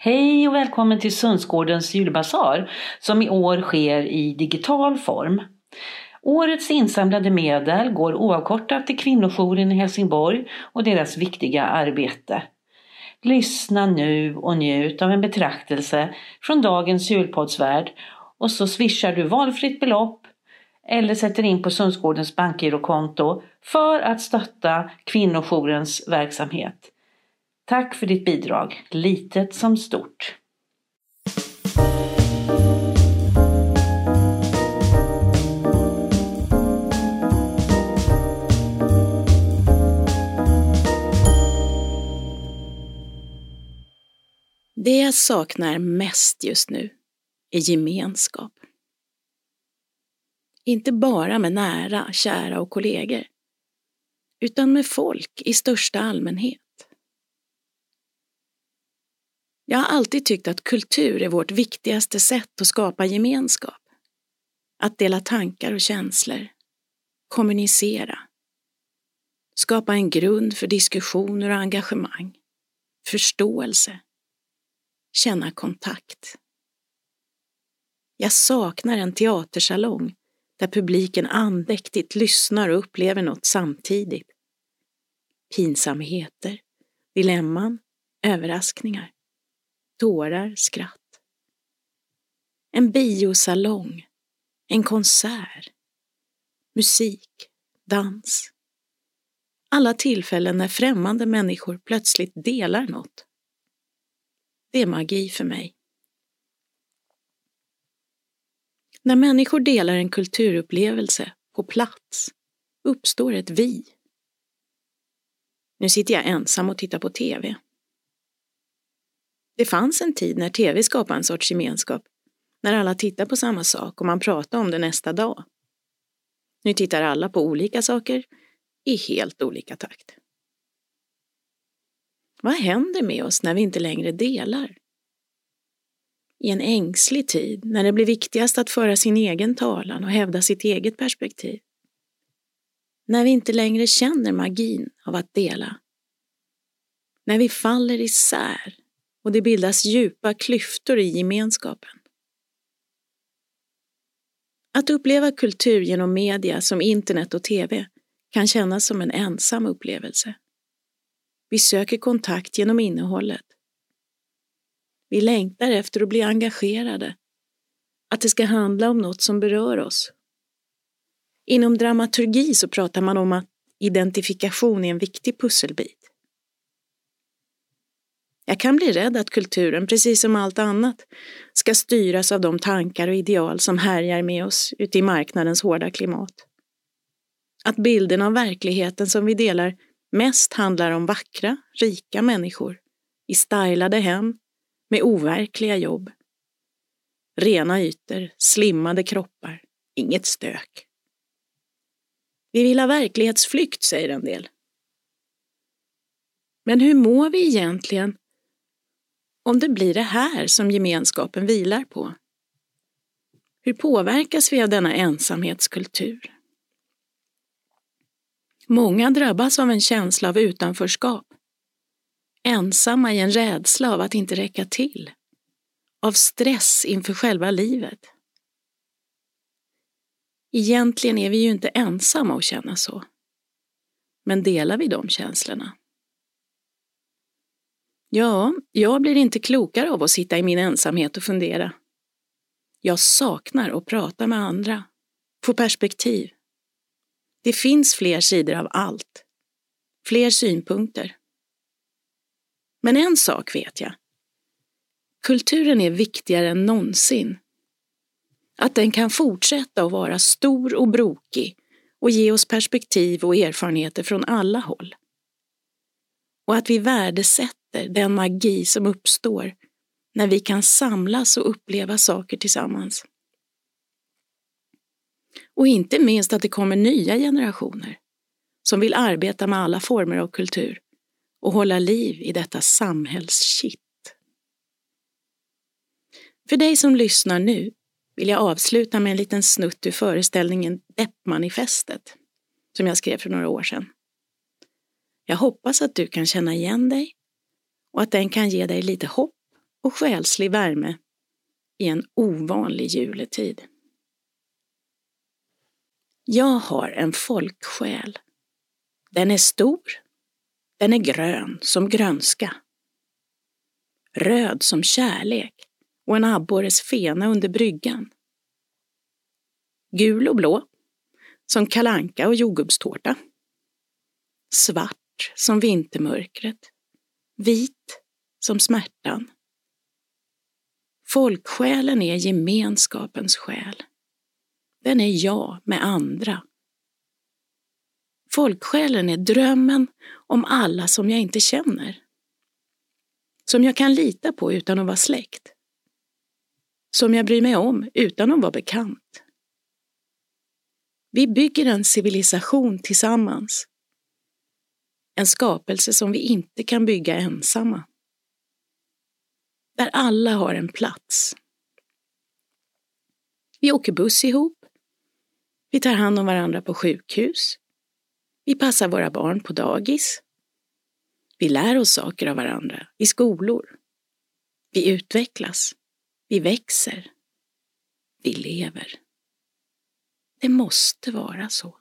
Hej och välkommen till Sundsgårdens julbasar som i år sker i digital form. Årets insamlade medel går oavkortat till kvinnojouren i Helsingborg och deras viktiga arbete. Lyssna nu och njut av en betraktelse från dagens julpoddsvärld och så swishar du valfritt belopp eller sätter in på Sundsgårdens bankgirokonto för att stötta kvinnojourens verksamhet. Tack för ditt bidrag, litet som stort. Det jag saknar mest just nu är gemenskap. Inte bara med nära, kära och kollegor, utan med folk i största allmänhet. Jag har alltid tyckt att kultur är vårt viktigaste sätt att skapa gemenskap. Att dela tankar och känslor. Kommunicera. Skapa en grund för diskussioner och engagemang. Förståelse. Känna kontakt. Jag saknar en teatersalong där publiken andäktigt lyssnar och upplever något samtidigt. Pinsamheter, dilemman, överraskningar tårar, skratt. En biosalong, en konsert, musik, dans. Alla tillfällen när främmande människor plötsligt delar något. Det är magi för mig. När människor delar en kulturupplevelse på plats uppstår ett vi. Nu sitter jag ensam och tittar på TV. Det fanns en tid när tv skapade en sorts gemenskap, när alla tittade på samma sak och man pratade om det nästa dag. Nu tittar alla på olika saker i helt olika takt. Vad händer med oss när vi inte längre delar? I en ängslig tid, när det blir viktigast att föra sin egen talan och hävda sitt eget perspektiv. När vi inte längre känner magin av att dela. När vi faller isär och det bildas djupa klyftor i gemenskapen. Att uppleva kultur genom media som internet och tv kan kännas som en ensam upplevelse. Vi söker kontakt genom innehållet. Vi längtar efter att bli engagerade, att det ska handla om något som berör oss. Inom dramaturgi så pratar man om att identifikation är en viktig pusselbit. Jag kan bli rädd att kulturen, precis som allt annat, ska styras av de tankar och ideal som härjar med oss ute i marknadens hårda klimat. Att bilden av verkligheten som vi delar mest handlar om vackra, rika människor i stylade hem med overkliga jobb. Rena ytor, slimmade kroppar, inget stök. Vi vill ha verklighetsflykt, säger en del. Men hur mår vi egentligen om det blir det här som gemenskapen vilar på? Hur påverkas vi av denna ensamhetskultur? Många drabbas av en känsla av utanförskap. Ensamma i en rädsla av att inte räcka till. Av stress inför själva livet. Egentligen är vi ju inte ensamma att känna så. Men delar vi de känslorna? Ja, jag blir inte klokare av att sitta i min ensamhet och fundera. Jag saknar att prata med andra, få perspektiv. Det finns fler sidor av allt, fler synpunkter. Men en sak vet jag. Kulturen är viktigare än någonsin. Att den kan fortsätta att vara stor och brokig och ge oss perspektiv och erfarenheter från alla håll. Och att vi värdesätter möter den magi som uppstår när vi kan samlas och uppleva saker tillsammans. Och inte minst att det kommer nya generationer som vill arbeta med alla former av kultur och hålla liv i detta samhällskitt. För dig som lyssnar nu vill jag avsluta med en liten snutt ur föreställningen Deppmanifestet som jag skrev för några år sedan. Jag hoppas att du kan känna igen dig och att den kan ge dig lite hopp och själslig värme i en ovanlig juletid. Jag har en folksjäl. Den är stor. Den är grön som grönska. Röd som kärlek och en abborres fena under bryggan. Gul och blå, som kalanka och jordgubbstårta. Svart som vintermörkret. Vit som smärtan. Folksjälen är gemenskapens själ. Den är jag med andra. Folksjälen är drömmen om alla som jag inte känner. Som jag kan lita på utan att vara släkt. Som jag bryr mig om utan att vara bekant. Vi bygger en civilisation tillsammans. En skapelse som vi inte kan bygga ensamma. Där alla har en plats. Vi åker buss ihop. Vi tar hand om varandra på sjukhus. Vi passar våra barn på dagis. Vi lär oss saker av varandra i skolor. Vi utvecklas. Vi växer. Vi lever. Det måste vara så.